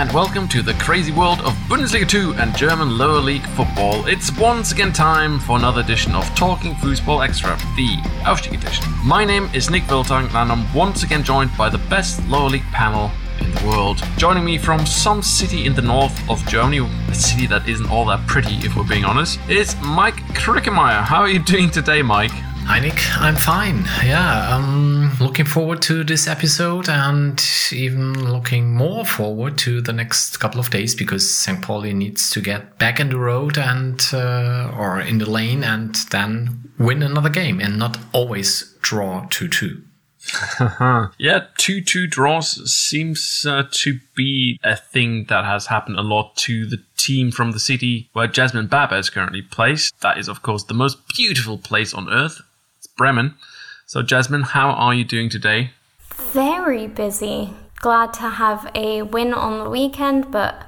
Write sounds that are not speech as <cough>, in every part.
and welcome to the crazy world of Bundesliga 2 and German lower league football. It's once again time for another edition of Talking Football Extra, the Aufstieg edition. My name is Nick Wiltang, and I'm once again joined by the best lower league panel in the world. Joining me from some city in the north of Germany, a city that isn't all that pretty if we're being honest, is Mike Krickemeyer. How are you doing today, Mike? Hi Nick, I'm fine. Yeah, I'm looking forward to this episode and even looking more forward to the next couple of days because St. Pauli needs to get back in the road and uh, or in the lane and then win another game and not always draw 2-2. <laughs> yeah, 2 2 draws seems uh, to be a thing that has happened a lot to the team from the city where Jasmine Baba is currently placed. That is, of course, the most beautiful place on earth. It's Bremen. So, Jasmine, how are you doing today? Very busy. Glad to have a win on the weekend, but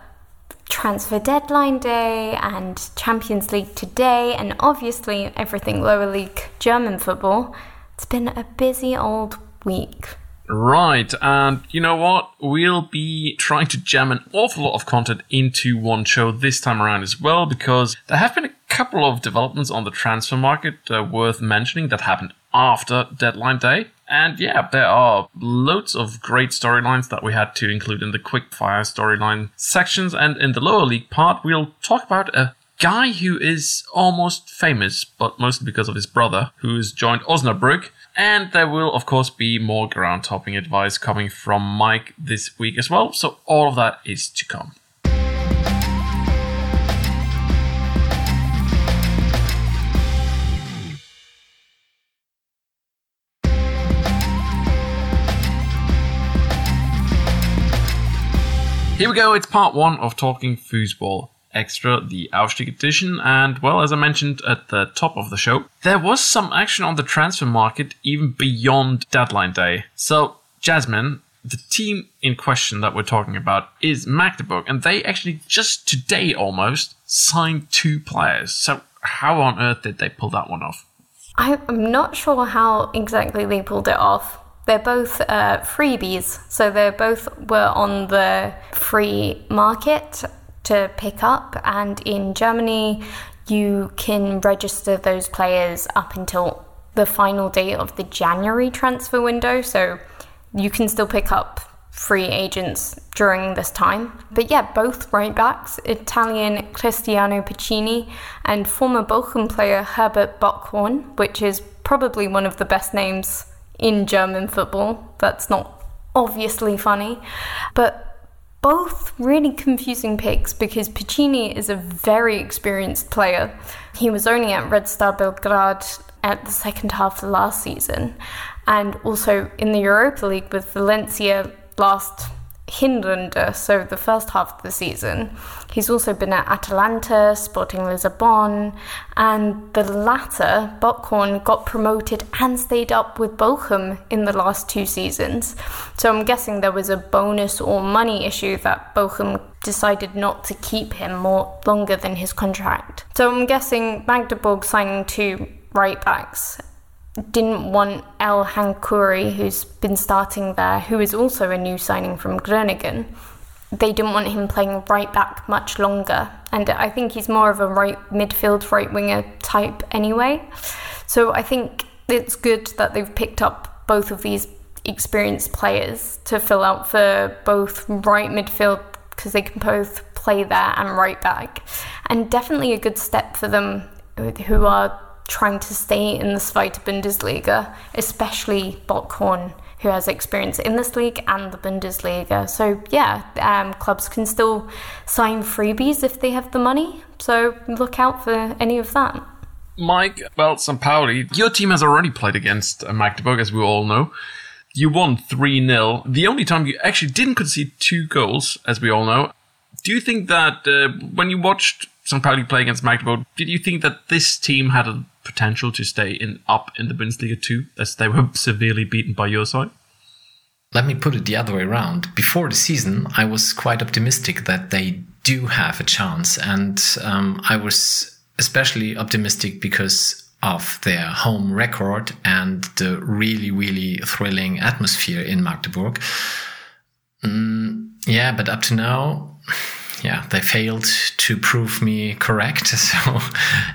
transfer deadline day and Champions League today, and obviously everything lower league German football. It's been a busy old week. Right, and you know what? We'll be trying to jam an awful lot of content into one show this time around as well, because there have been a couple of developments on the transfer market uh, worth mentioning that happened after deadline day. And yeah, there are loads of great storylines that we had to include in the quickfire storyline sections. And in the lower league part, we'll talk about a guy who is almost famous, but mostly because of his brother, who has joined Osnabrück and there will, of course, be more ground topping advice coming from Mike this week as well. So all of that is to come. Here we go, it's part one of Talking Football extra, the Aufstieg edition. And well, as I mentioned at the top of the show, there was some action on the transfer market even beyond deadline day. So, Jasmine, the team in question that we're talking about is Magdeburg, and they actually just today almost signed two players. So, how on earth did they pull that one off? I'm not sure how exactly they pulled it off. They're both uh, freebies, so they both were on the free market to pick up. And in Germany, you can register those players up until the final date of the January transfer window. So you can still pick up free agents during this time. But yeah, both right backs, Italian Cristiano Piccini and former Bochum player Herbert Bockhorn, which is probably one of the best names in German football. That's not obviously funny. But both really confusing picks because Piccini is a very experienced player. He was only at Red Star Belgrade at the second half of last season and also in the Europa League with Valencia last Hinrunde, so the first half of the season. He's also been at Atalanta, Sporting Lisbon, and the latter, Bockhorn, got promoted and stayed up with Bochum in the last two seasons. So I'm guessing there was a bonus or money issue that Bochum decided not to keep him more longer than his contract. So I'm guessing Magdeburg signing two right backs didn't want El Hankouri, who's been starting there, who is also a new signing from Groningen. They didn't want him playing right back much longer. And I think he's more of a right midfield, right winger type anyway. So I think it's good that they've picked up both of these experienced players to fill out for both right midfield because they can both play there and right back. And definitely a good step for them who are trying to stay in the Zweite Bundesliga, especially Bockhorn, who has experience in this league and the Bundesliga. So, yeah, um, clubs can still sign freebies if they have the money. So, look out for any of that. Mike, well, St. Pauli, your team has already played against Magdeburg, as we all know. You won 3 0. The only time you actually didn't concede two goals, as we all know. Do you think that uh, when you watched St. Pauli play against Magdeburg, did you think that this team had a potential to stay in up in the Bundesliga too, as they were <laughs> severely beaten by your side? Let me put it the other way around. Before the season, I was quite optimistic that they do have a chance, and um, I was especially optimistic because of their home record and the really, really thrilling atmosphere in Magdeburg. Mm, Yeah, but up to now, yeah, they failed to prove me correct. <laughs> So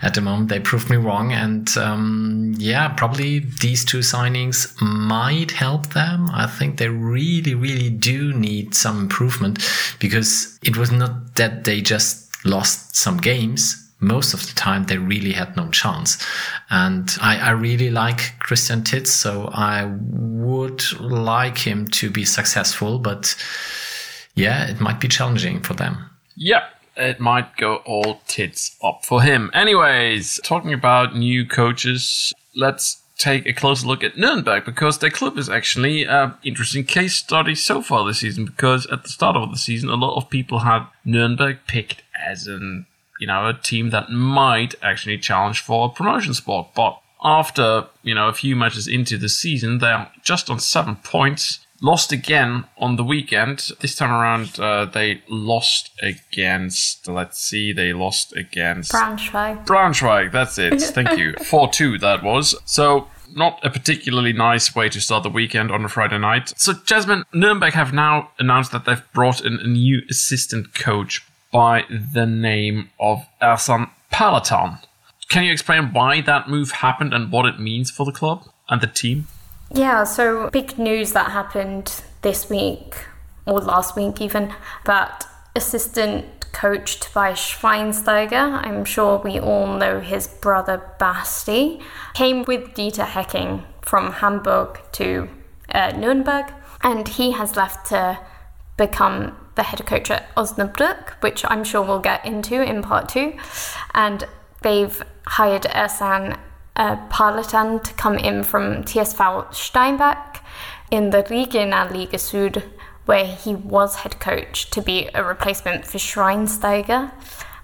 at the moment, they proved me wrong. And um, yeah, probably these two signings might help them. I think they really, really do need some improvement because it was not that they just lost some games. Most of the time, they really had no chance. And I, I really like Christian Titz, so I would like him to be successful, but yeah, it might be challenging for them. Yep, it might go all tits up for him. Anyways, talking about new coaches, let's take a closer look at Nuremberg because their club is actually an interesting case study so far this season. Because at the start of the season, a lot of people had Nuremberg picked as an you know a team that might actually challenge for a promotion spot, but after you know a few matches into the season, they're just on seven points lost again on the weekend. This time around, uh, they lost against, let's see, they lost against Braunschweig. Braunschweig, that's it. <laughs> Thank you. 4 2, that was. So, not a particularly nice way to start the weekend on a Friday night. So, Jasmine, Nuremberg have now announced that they've brought in a new assistant coach by the name of Ersan Parlatan. Can you explain why that move happened and what it means for the club and the team? Yeah, so big news that happened this week, or last week even, that assistant coach Tobias Schweinsteiger, I'm sure we all know his brother Basti, came with Dieter Hecking from Hamburg to uh, Nuremberg, and he has left to become the head coach at Osnabrück, which I'm sure we'll get into in part two. And they've hired Ersan uh, to come in from TSV Steinbach in the Regionalliga Süd, where he was head coach to be a replacement for Schweinsteiger.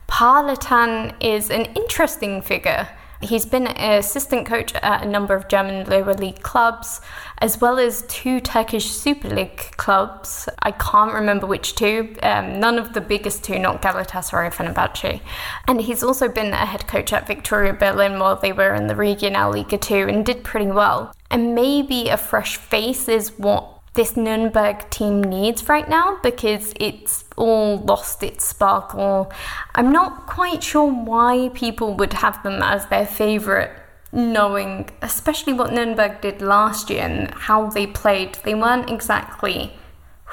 Parlatan is an interesting figure. He's been an assistant coach at a number of German lower league clubs, as well as two Turkish Super League clubs. I can't remember which two, um, none of the biggest two, not Galatasaray or Fenerbahce. And he's also been a head coach at Viktoria Berlin while they were in the Regionalliga 2 and did pretty well. And maybe a fresh face is what this Nuremberg team needs right now because it's all lost its sparkle. I'm not quite sure why people would have them as their favourite, knowing especially what Nuremberg did last year and how they played. They weren't exactly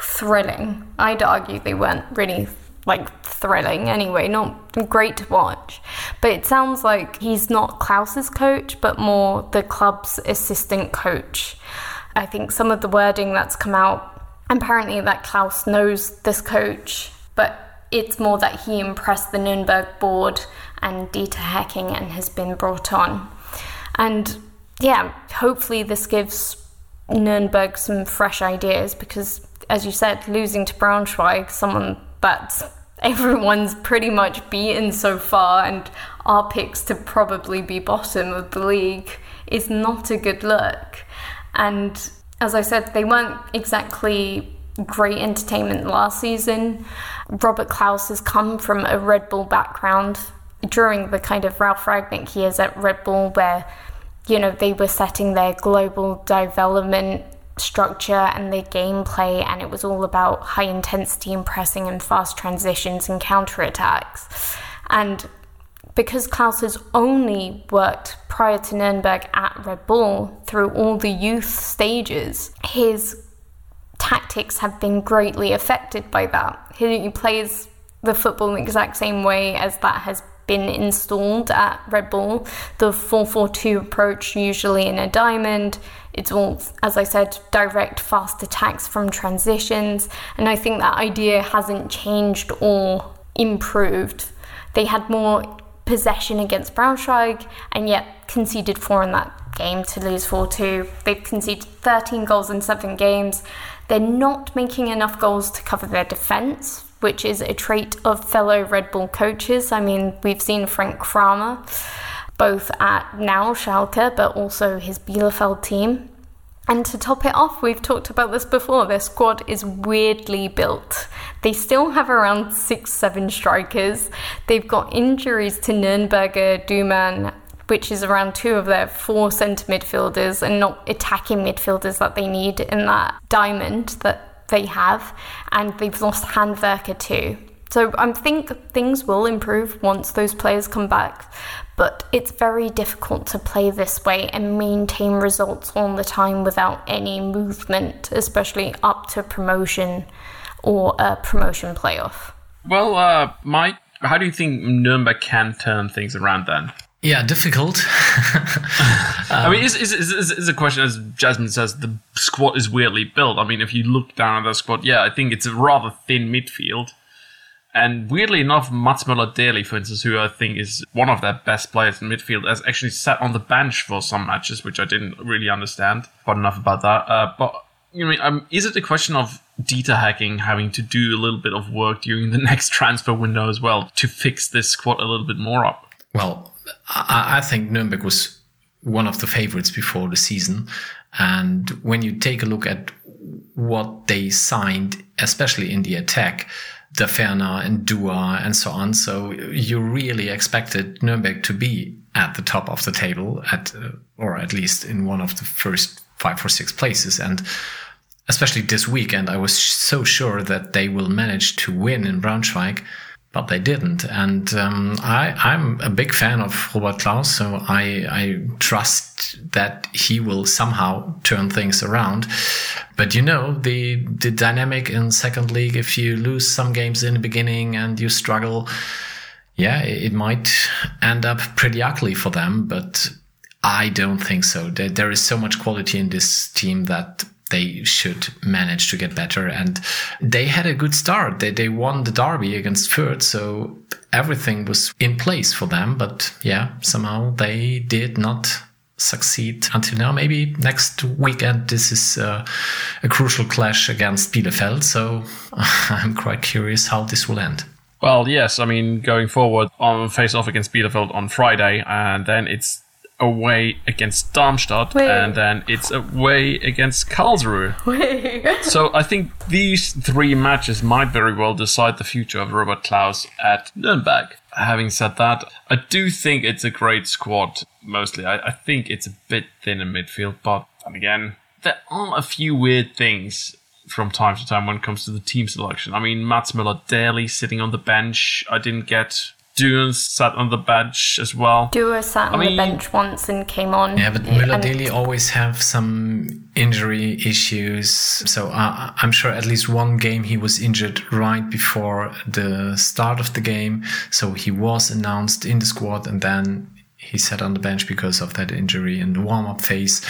thrilling. I'd argue they weren't really like thrilling anyway, not great to watch. But it sounds like he's not Klaus's coach, but more the club's assistant coach. I think some of the wording that's come out, apparently that Klaus knows this coach, but it's more that he impressed the Nuremberg board and Dieter Hecking and has been brought on. And yeah, hopefully this gives Nuremberg some fresh ideas because, as you said, losing to Braunschweig, someone that <laughs> everyone's pretty much beaten so far, and our picks to probably be bottom of the league, is not a good look. And as I said, they weren't exactly great entertainment last season. Robert Klaus has come from a Red Bull background during the kind of Ralf Rangnick years at Red Bull, where you know they were setting their global development structure and their gameplay, and it was all about high intensity and pressing and fast transitions and counterattacks. And because Klaus has only worked prior to Nuremberg at Red Bull through all the youth stages, his tactics have been greatly affected by that. He plays the football in the exact same way as that has been installed at Red Bull. The 442 approach, usually in a diamond, it's all, as I said, direct, fast attacks from transitions. And I think that idea hasn't changed or improved. They had more possession against Braunschweig and yet conceded four in that game to lose 4 2. They've conceded 13 goals in seven games. They're not making enough goals to cover their defence, which is a trait of fellow Red Bull coaches. I mean, we've seen Frank Kramer both at now Schalke but also his Bielefeld team. And to top it off, we've talked about this before, their squad is weirdly built. They still have around six, seven strikers. They've got injuries to Nürnberger, Duman, which is around two of their four centre midfielders and not attacking midfielders that they need in that diamond that they have, and they've lost Handwerker too. So I think things will improve once those players come back, but it's very difficult to play this way and maintain results all the time without any movement, especially up to promotion or a promotion playoff. Well, uh, Mike, how do you think Nuremberg can turn things around then? Yeah, difficult. <laughs> I mean, it's, it's, it's, it's, a question, as Jasmine says, the squad is weirdly built. I mean, if you look down at the squad, yeah, I think it's a rather thin midfield. And weirdly enough, Mats Møller Dæhli, for instance, who I think is one of their best players in midfield, has actually sat on the bench for some matches, which I didn't really understand. But enough about that. Uh, but you know, um, is it a question of Dieter Hecking having to do a little bit of work during the <laughs> next transfer window as well to fix this squad a little bit more up? Well, I, I think Nuremberg was one of the favorites before the season. And when you take a look at what they signed, especially in the attack, Daferner and Duah and so on. So you really expected Nuremberg to be at the top of the table at, uh, or at least in one of the first five or six places. And especially this weekend, I was so sure that they will manage to win in Braunschweig but they didn't. And um, I, I'm a big fan of Robert Klaus, so I, I trust that he will somehow turn things around. But you know, the the dynamic in second league, if you lose some games in the beginning and you struggle, yeah, it might end up pretty ugly for them. But I don't think so. There, there is so much quality in this team that they should manage to get better. And they had a good start. They, they won the derby against Fürth, so everything was in place for them. But yeah, somehow they did not succeed until now. Maybe next weekend this is uh, a crucial clash against Bielefeld. So <laughs> I'm quite curious how this will end. Well, yes. I mean, going forward on face off against Bielefeld on Friday, and then it's away against Darmstadt, Wait. and then it's away against Karlsruhe. <laughs> Wait. so I think these three matches might very well decide the future of Robert Klaus at Nuremberg. Having said that, I do think it's a great squad. Mostly, I, I think it's a bit thin in midfield, but again, there are a few weird things from time to time when it comes to the team selection. I mean, Mats Møller Dæhli sitting on the bench. I didn't get Duah sat on the bench as well. Duah sat I on mean, the bench once and came on. Yeah, but Møller Dæhli always have some injury issues. So uh, I'm sure at least one game he was injured right before the start of the game. So he was announced in the squad and then he sat on the bench because of that injury in the warm up phase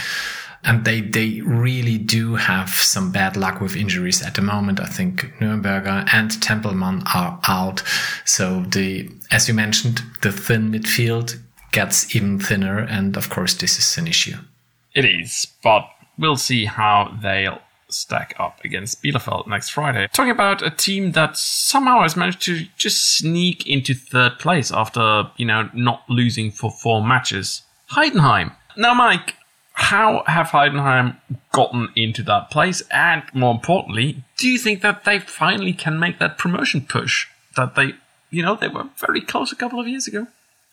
and they they really do have some bad luck with injuries at the moment. I think Nürnberger and Tempelmann are out, so the as you mentioned, the thin midfield gets even thinner, and of course this is an issue. It is, but we'll see how they'll stack up against Bielefeld next Friday. Talking about a team that somehow has managed to just sneak into third place after, you know, not losing for four matches. Heidenheim. Now, Mike, how have Heidenheim gotten into that place? And more importantly, do you think that they finally can make that promotion push that they, you know, they were very close a couple of years ago?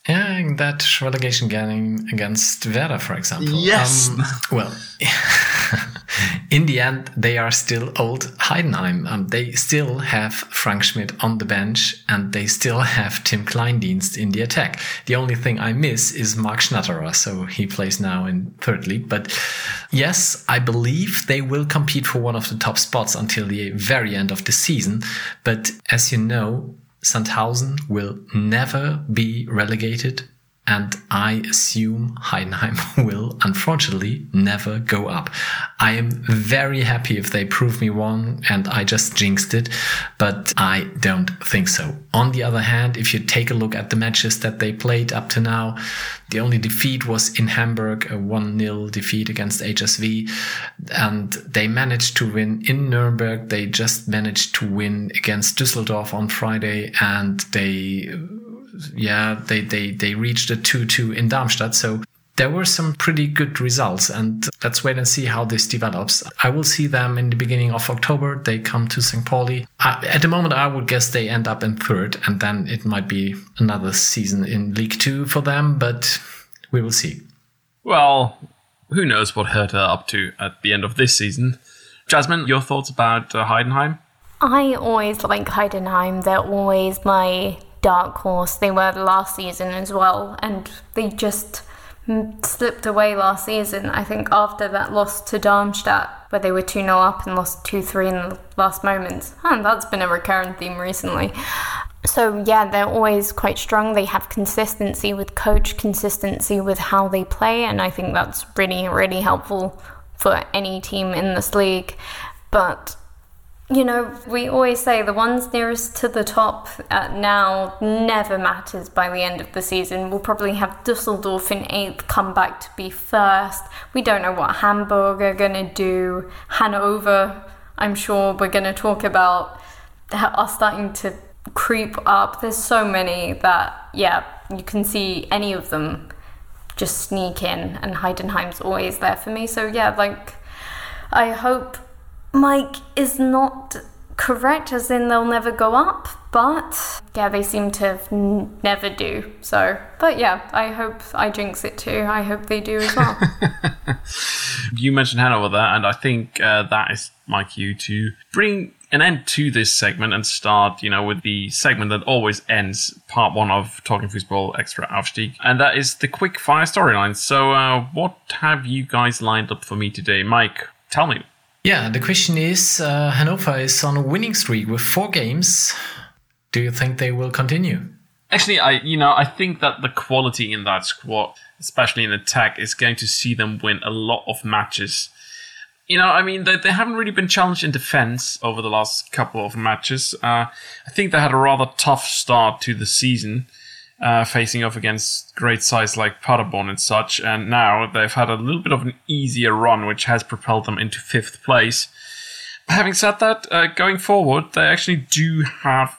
Yeah, that relegation game against Werder, for example. Yes. Um, well, <laughs> in the end, they are still old Heidenheim. Um, they still have Frank Schmidt on the bench and they still have Tim Kleindienst in the attack. The only thing I miss is Marc Schnatterer, so he plays now in third league. But yes, I believe they will compete for one of the top spots until the very end of the season. But as you know, Sandhausen will never be relegated and I assume Heidenheim <laughs> will unfortunately never go up. I am very happy if they prove me wrong and I just jinxed it, but I don't think so. On the other hand, if you take a look at the matches that they played up to now, the only defeat was in Hamburg, a 1 0 defeat against HSV, and they managed to win in Nuremberg. They just managed to win against Düsseldorf on Friday, and they yeah, they, they, they reached a 2-2 in Darmstadt. So there were some pretty good results and let's wait and see how this develops. I will see them in the beginning of October. They come to St. Pauli. Uh, at the moment, I would guess they end up in third and then it might be another season in League Two for them, but we will see. Well, who knows what Hertha are up to at the end of this season. Jasmine, your thoughts about uh, Heidenheim? I always like Heidenheim. They're always my dark horse. They were last season as well, and they just slipped away last season. I think after that loss to Darmstadt, where they were 2 0 up and lost 2 3 in the last moments. And that's been a recurring theme recently. So, yeah, they're always quite strong. They have consistency with coach, consistency with how they play, and I think that's really, really helpful for any team in this league. But you know, we always say the ones nearest to the top uh, now never matters by the end of the season. We'll probably have Dusseldorf in eighth come back to be first. We don't know what Hamburg are going to do. Hanover, I'm sure we're going to talk about, are starting to creep up. There's so many that, yeah, you can see any of them just sneak in, and Heidenheim's always there for me. So, yeah, like, I hope Mike is not correct, as in they'll never go up, but yeah, they seem to n- never do. So, but yeah, I hope I jinx it too. I hope they do as well. <laughs> you mentioned Hanover there, and I think uh, that is my cue to bring an end to this segment and start, you know, with the segment that always ends part one of Talking Football Extra Aufstieg, and that is the quick fire storyline. So, uh, what have you guys lined up for me today? Mike, tell me. Yeah, the question is uh, Hanover is on a winning streak with four games. Do you think they will continue? Actually, I you know I think that the quality in that squad, especially in attack, is going to see them win a lot of matches. You know, I mean, they, they haven't really been challenged in defense over the last couple of matches. Uh, I think they had a rather tough start to the season uh, facing off against great sides like Paderborn and such. And now they've had a little bit of an easier run, which has propelled them into fifth place. Having said that, uh, going forward, they actually do have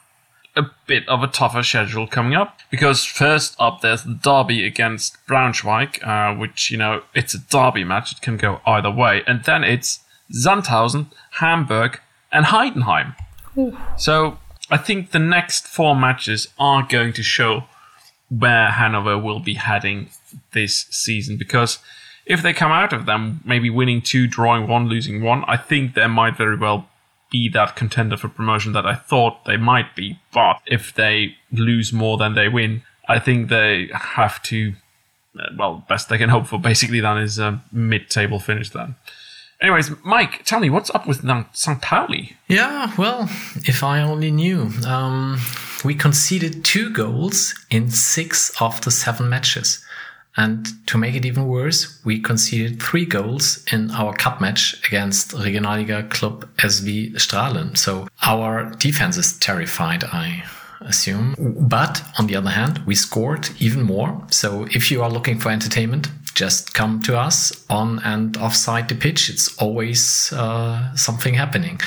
a bit of a tougher schedule coming up because first up there's the derby against Braunschweig, uh, which you know it's a derby match; it can go either way, and then it's Sandhausen, Hamburg, and Heidenheim. Ooh. So I think the next four matches are going to show where Hanover will be heading this season because if they come out of them maybe winning two, drawing one, losing one, I think there might very well be that contender for promotion that I thought they might be. But if they lose more than they win, I think they have to. Uh, well, best they can hope for basically then is a mid-table finish then. Anyways, Mike, tell me what's up with St. Pauli? Yeah, well, if I only knew. Um, we conceded two goals in six of the seven matches. And to make it even worse, we conceded three goals in our cup match against Regionalliga Club SV Straelen. So our defense is terrified, I assume. But on the other hand, we scored even more. So if you are looking for entertainment, just come to us on and offside the pitch. It's always uh, something happening.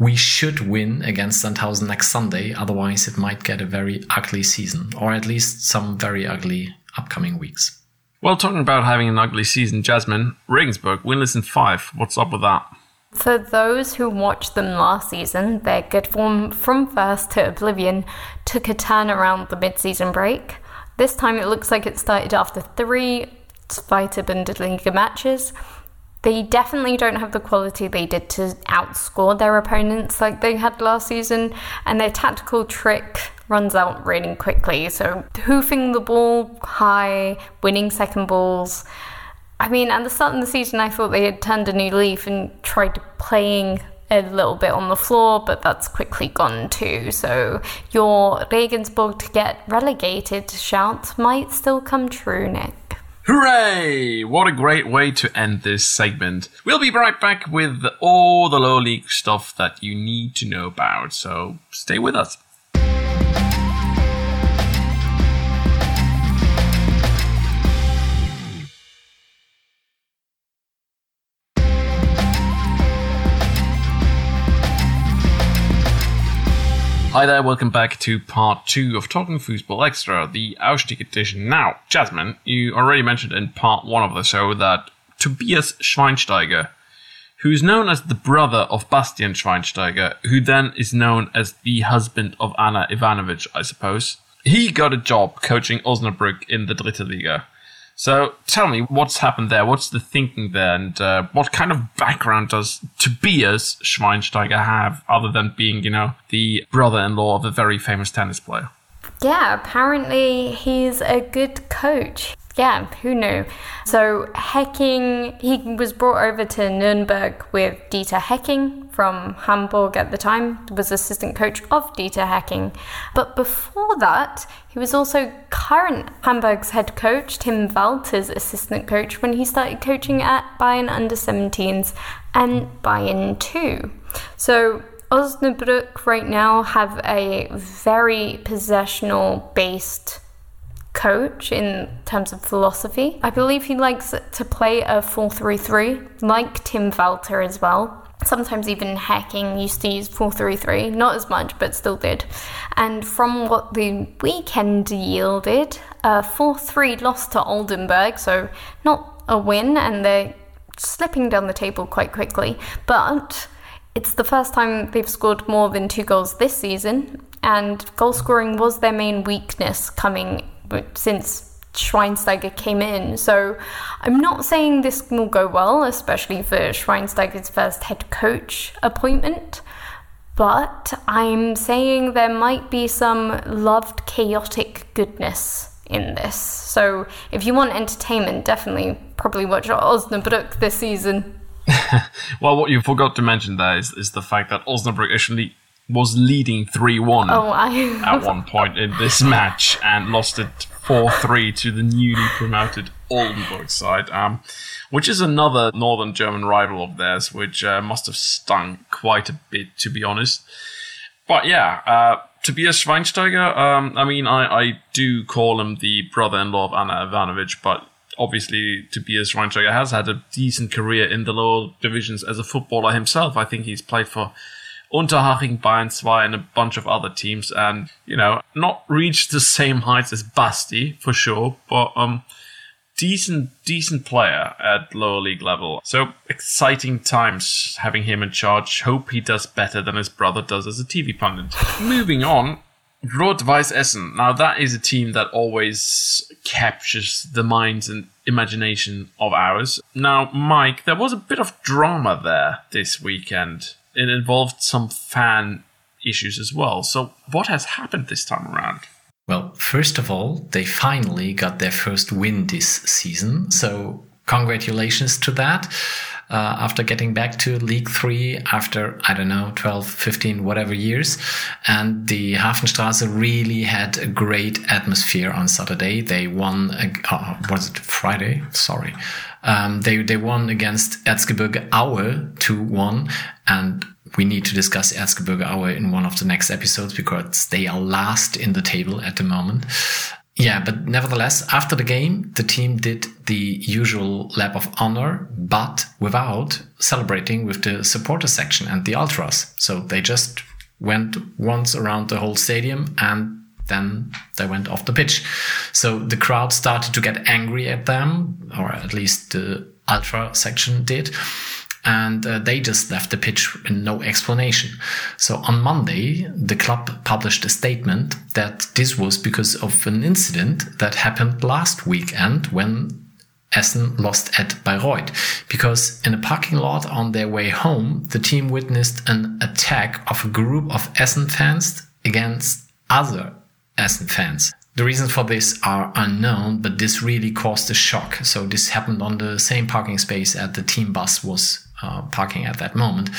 We should win against Sandhausen next Sunday, otherwise, it might get a very ugly season, or at least some very ugly upcoming weeks. Well, talking about having an ugly season, Jasmine, Regensburg, winless in five. What's up with that? For those who watched them last season, their good form from first to oblivion took a turn around the mid season break. This time it looks like it started after three Zweite Bundesliga matches. They definitely don't have the quality they did to outscore their opponents like they had last season, and their tactical trick runs out really quickly. So, hoofing the ball high, winning second balls. I mean, at the start of the season, I thought they had turned a new leaf and tried playing a little bit on the floor, but that's quickly gone too. So, your Regensburg to get relegated shout might still come true, Nick. Hooray! What a great way to end this segment. We'll be right back with all the low league stuff that you need to know about, so stay with us. Hi there, welcome back to part two of Talking Football Extra, the Aufstieg edition. Now, Jasmine, you already mentioned in part one of the show that Tobias Schweinsteiger, who's known as the brother of Bastian Schweinsteiger, who then is known as the husband of Ana Ivanovic, I suppose, he got a job coaching Osnabrück in the Dritte Liga. So tell me, what's happened there? What's the thinking there? And uh, what kind of background does Tobias Schweinsteiger have, other than being, you know, the brother in law of a very famous tennis player? Yeah, apparently he's a good coach. Yeah, who knew? So Hecking, he was brought over to Nuremberg with Dieter Hecking from Hamburg at the time, was assistant coach of Dieter Hecking. But before that, he was also current Hamburg's head coach, Tim Walter's assistant coach, when he started coaching at Bayern under 17s and Bayern 2. So Osnabrück right now have a very possessional based coach in terms of philosophy. I believe he likes to play a 4 3 3, like Tim Walter as well. Sometimes even Hecking used to use 4 3 3, not as much, but still did. And from what the weekend yielded, a 4 3 loss to Oldenburg, so not a win, and they're slipping down the table quite quickly. But it's the first time they've scored more than two goals this season, and goal scoring was their main weakness coming since Schweinsteiger came in. So I'm not saying this will go well, especially for Schweinsteiger's first head coach appointment. But I'm saying there might be some loved chaotic goodness in this. So if you want entertainment, definitely probably watch Osnabrück this season. <laughs> well, what you forgot to mention there is, is the fact that Osnabrück actually was leading 3 1 oh, I... at one point in this <laughs> match and lost it 4 3 to the newly promoted Oldenburg side, um, which is another northern German rival of theirs, which uh, must have stung quite a bit, to be honest. But yeah, uh, Tobias Schweinsteiger, um, I mean, I, I do call him the brother in law of Ana Ivanovic, but obviously Tobias Schweinsteiger has had a decent career in the lower divisions as a footballer himself. I think he's played for Unterhaching, Bayern 2 and a bunch of other teams and, you know, not reached the same heights as Basti for sure, but um decent decent player at lower league level. So exciting times having him in charge. Hope he does better than his brother does as a TV pundit. <laughs> Moving on, Rot-Weiß Essen. Now that is a team that always captures the minds and imagination of ours. Now, Mike, there was a bit of drama there this weekend. It involved some fan issues as well. So, what has happened this time around? Well, first of all, they finally got their first win this season. So, congratulations to that uh, after getting back to League Three after, I don't know, 12, 15, whatever years. And the Hafenstraße really had a great atmosphere on Saturday. They won, uh, was it Friday? Sorry. Um, they, they won against Erzgebirge Aue 2 1. And we need to discuss Erzgebirge Aue in one of the next episodes because they are last in the table at the moment. Yeah, but nevertheless, after the game, the team did the usual lap of honor, but without celebrating with the supporter section and the ultras. So they just went once around the whole stadium and then they went off the pitch. So the crowd started to get angry at them, or at least the ultra section did and uh, they just left the pitch in no explanation. So on Monday, the club published a statement that this was because of an incident that happened last weekend when Essen lost at Bayreuth because in a parking lot on their way home, the team witnessed an attack of a group of Essen fans against other Essen fans. The reasons for this are unknown, but this really caused a shock. So this happened on the same parking space at the team bus was uh, parking at that moment.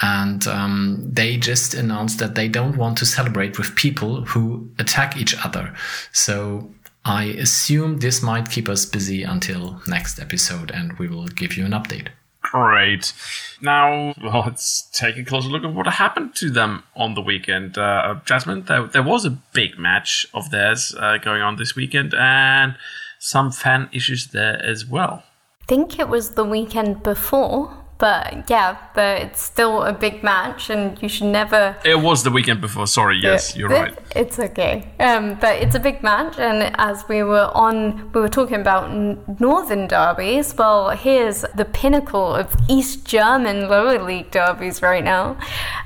And um, they just announced that they don't want to celebrate with people who attack each other. So I assume this might keep us busy until next episode and we will give you an update. Great. Now, let's take a closer look at what happened to them on the weekend. Uh, Jasmine, there, there was a big match of theirs uh, going on this weekend and some fan issues there as well. I think it was the weekend before but yeah, but it's still a big match, and you should never. It was the weekend before. Sorry, yes, you're right. It's okay, um, but it's a big match, and as we were on, we were talking about northern derbies. Well, here's the pinnacle of East German lower league derbies right now,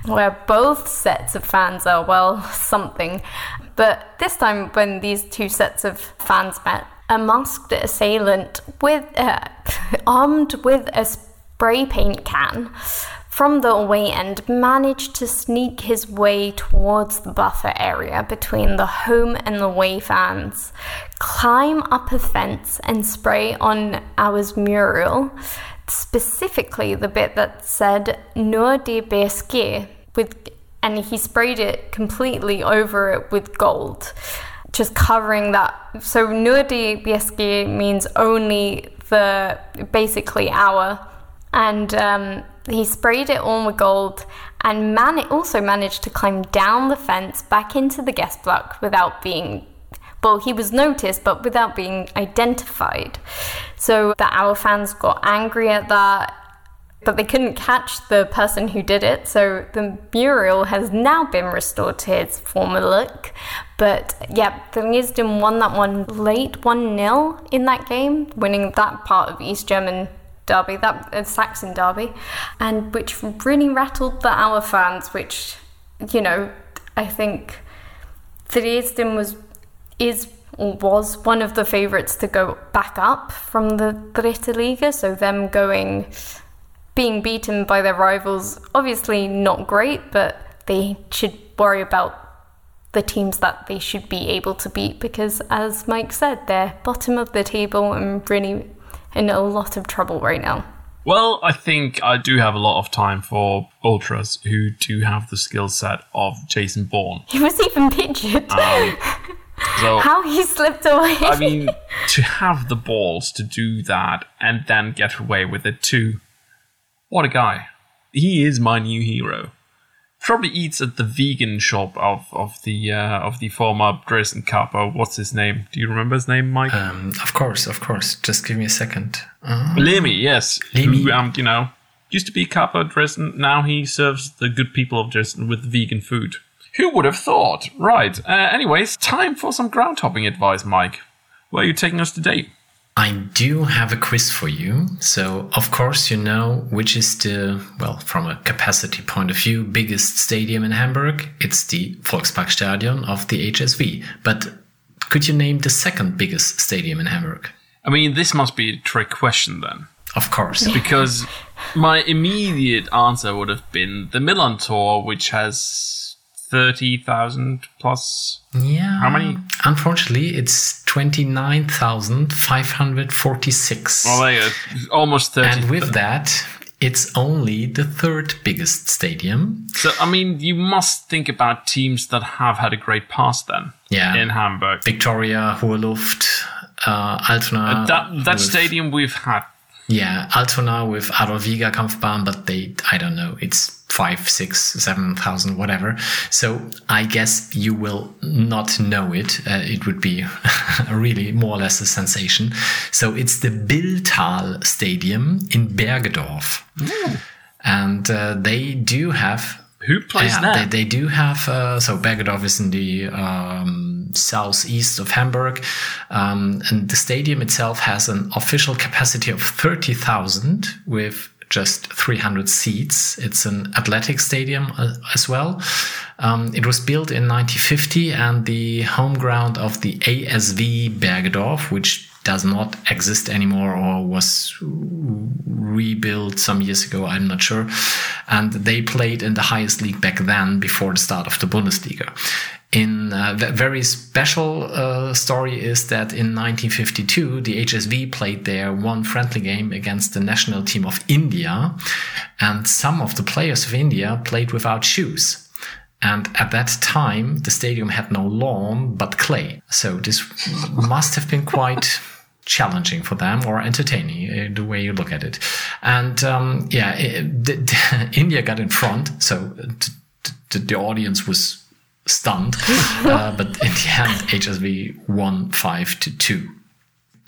where both sets of fans are well <laughs> something. But this time, when these two sets of fans met, a masked assailant with uh, <laughs> armed with a spray paint can from the away end managed to sneak his way towards the buffer area between the home and the away fans, climb up a fence and spray on Aue's mural, specifically the bit that said Nur de BSG with and he sprayed it completely over it with gold, just covering that. So Nur de BSG means only the basically our and um, he sprayed it all with gold and man- also managed to climb down the fence back into the guest block without being well he was noticed but without being identified. So the Aue fans got angry at that but they couldn't catch the person who did it. So the mural has now been restored to its former look. But yeah the Wismut won that one late 1-0 in that game winning that part of east german derby, that uh, Saxon derby, and which really rattled the our fans. Which, you know, I think Dresden was is or was one of the favourites to go back up from the Dritte Liga. So them going, being beaten by their rivals, obviously not great, but they should worry about the teams that they should be able to beat because, as Mike said, they're bottom of the table and really in a lot of trouble right now. Well, I think I do have a lot of time for ultras who do have the skill set of Jason Bourne. He was even pictured. Um, so, <laughs> How he slipped away. I mean, to have the balls to do that and then get away with it too. What a guy. He is my new hero probably eats at the vegan shop of of the uh, of the former Dresden Capo. What's his name? Do you remember his name, Mike? Um, of course, of course. Just give me a second. Uh, Lemi, yes. Lemi. Who, um, you know, used to be Capo Dresden. Now he serves the good people of Dresden with vegan food. Who would have thought? Right. Uh, anyways, time for some ground hopping advice, Mike. Where are you taking us today? I do have a quiz for you. So, of course, you know which is the, well, from a capacity point of view, biggest stadium in Hamburg. It's the Volksparkstadion of the HSV. But could you name the second biggest stadium in Hamburg? I mean, this must be a trick question then. Of course. Because my immediate answer would have been the Millerntor, which has 30,000 plus. Yeah. How many? Unfortunately, it's 29,546. Well, there you go. Almost 30. And with that, it's only the third biggest stadium. So, I mean, you must think about teams that have had a great past then. Yeah. In Hamburg. Victoria, Hohe Luft, uh, Altona. Uh, that that stadium we've had yeah, Altona with Jäger Kampfbahn, but they, I don't know, it's five, six, seven thousand, whatever. So I guess you will not know it. Uh, it would be <laughs> really more or less a sensation. So it's the Billtal Stadium in Bergedorf. Ooh. And uh, they do have who plays yeah, there? They, they do have, uh, so Bergedorf is in the um, southeast of Hamburg. Um, and the stadium itself has an official capacity of 30,000 with just 300 seats. It's an athletic stadium uh, as well. Um, it was built in 1950 and the home ground of the ASV Bergedorf, which does not exist anymore or was rebuilt some years ago. I'm not sure. And they played in the highest league back then before the start of the Bundesliga. In uh, the very special uh, story is that in 1952, the HSV played their one friendly game against the national team of India, and some of the players of India played without shoes. And at that time, the stadium had no lawn but clay. So this must have been quite challenging for them or entertaining uh, the way you look at it. And um, yeah it, the, <laughs> the, india got in front so the, the audience was stunned. <laughs> Uh, but in the end hsv won 5 to 2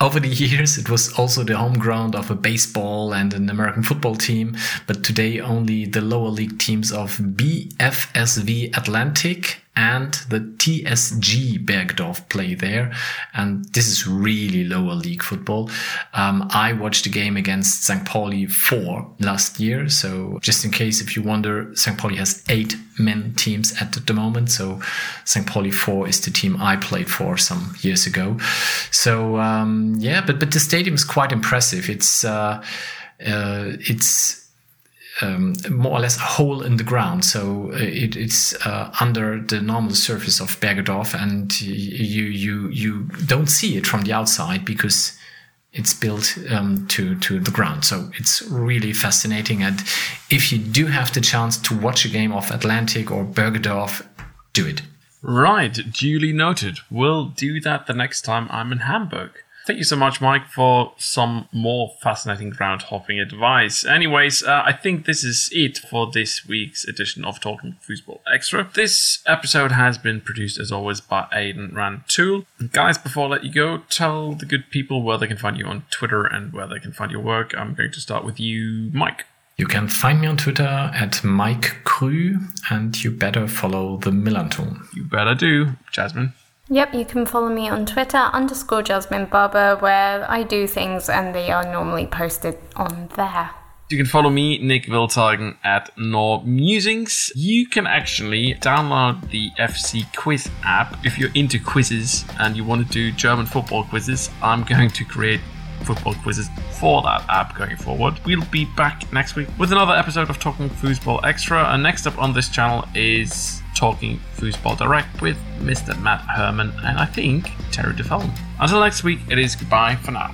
over the years, it was also the home ground of a baseball and an American football team, but today only the lower league teams of BFSV Atlantic and the TSG Bergedorf play there. And this is really lower league football. Um, I watched a game against St. Pauli 4 last year. So just in case if you wonder, St. Pauli has eight men teams at the moment. So St. Pauli 4 is the team I played for some years ago. So um, yeah, but but the stadium is quite impressive. It's uh, uh, it's um, more or less a hole in the ground. So uh, it, it's uh, under the normal surface of Bergedorf, and you you you don't see it from the outside because it's built um, to to the ground. So it's really fascinating. And if you do have the chance to watch a game of Atlantic or Bergedorf, do it. Right, duly noted. We'll do that the next time I'm in Hamburg. Thank you so much, Mike, for some more fascinating ground hopping advice. Anyways, uh, I think this is it for this week's edition of Talking Fussball Extra. This episode has been produced, as always, by Aiden Rantoul. Guys, before I let you go, tell the good people where they can find you on Twitter and where they can find your work. I'm going to start with you, Mike. You can find me on Twitter at Mike Crew, and you better follow the Milan Millanton. You better do, Jasmine. Yep, you can follow me on Twitter underscore Jasmine Barber, where I do things and they are normally posted on there. You can follow me, Nick Wiltagen, at Nor Musings. You can actually download the FC Quiz app if you're into quizzes and you want to do German football quizzes. I'm going to create football quizzes for that app going forward. We'll be back next week with another episode of Talking Fussball Extra. And next up on this channel is Talking Fussball Direct with Mr. Matt Herman and I think Terry DeFalm. Until next week, it is goodbye for now.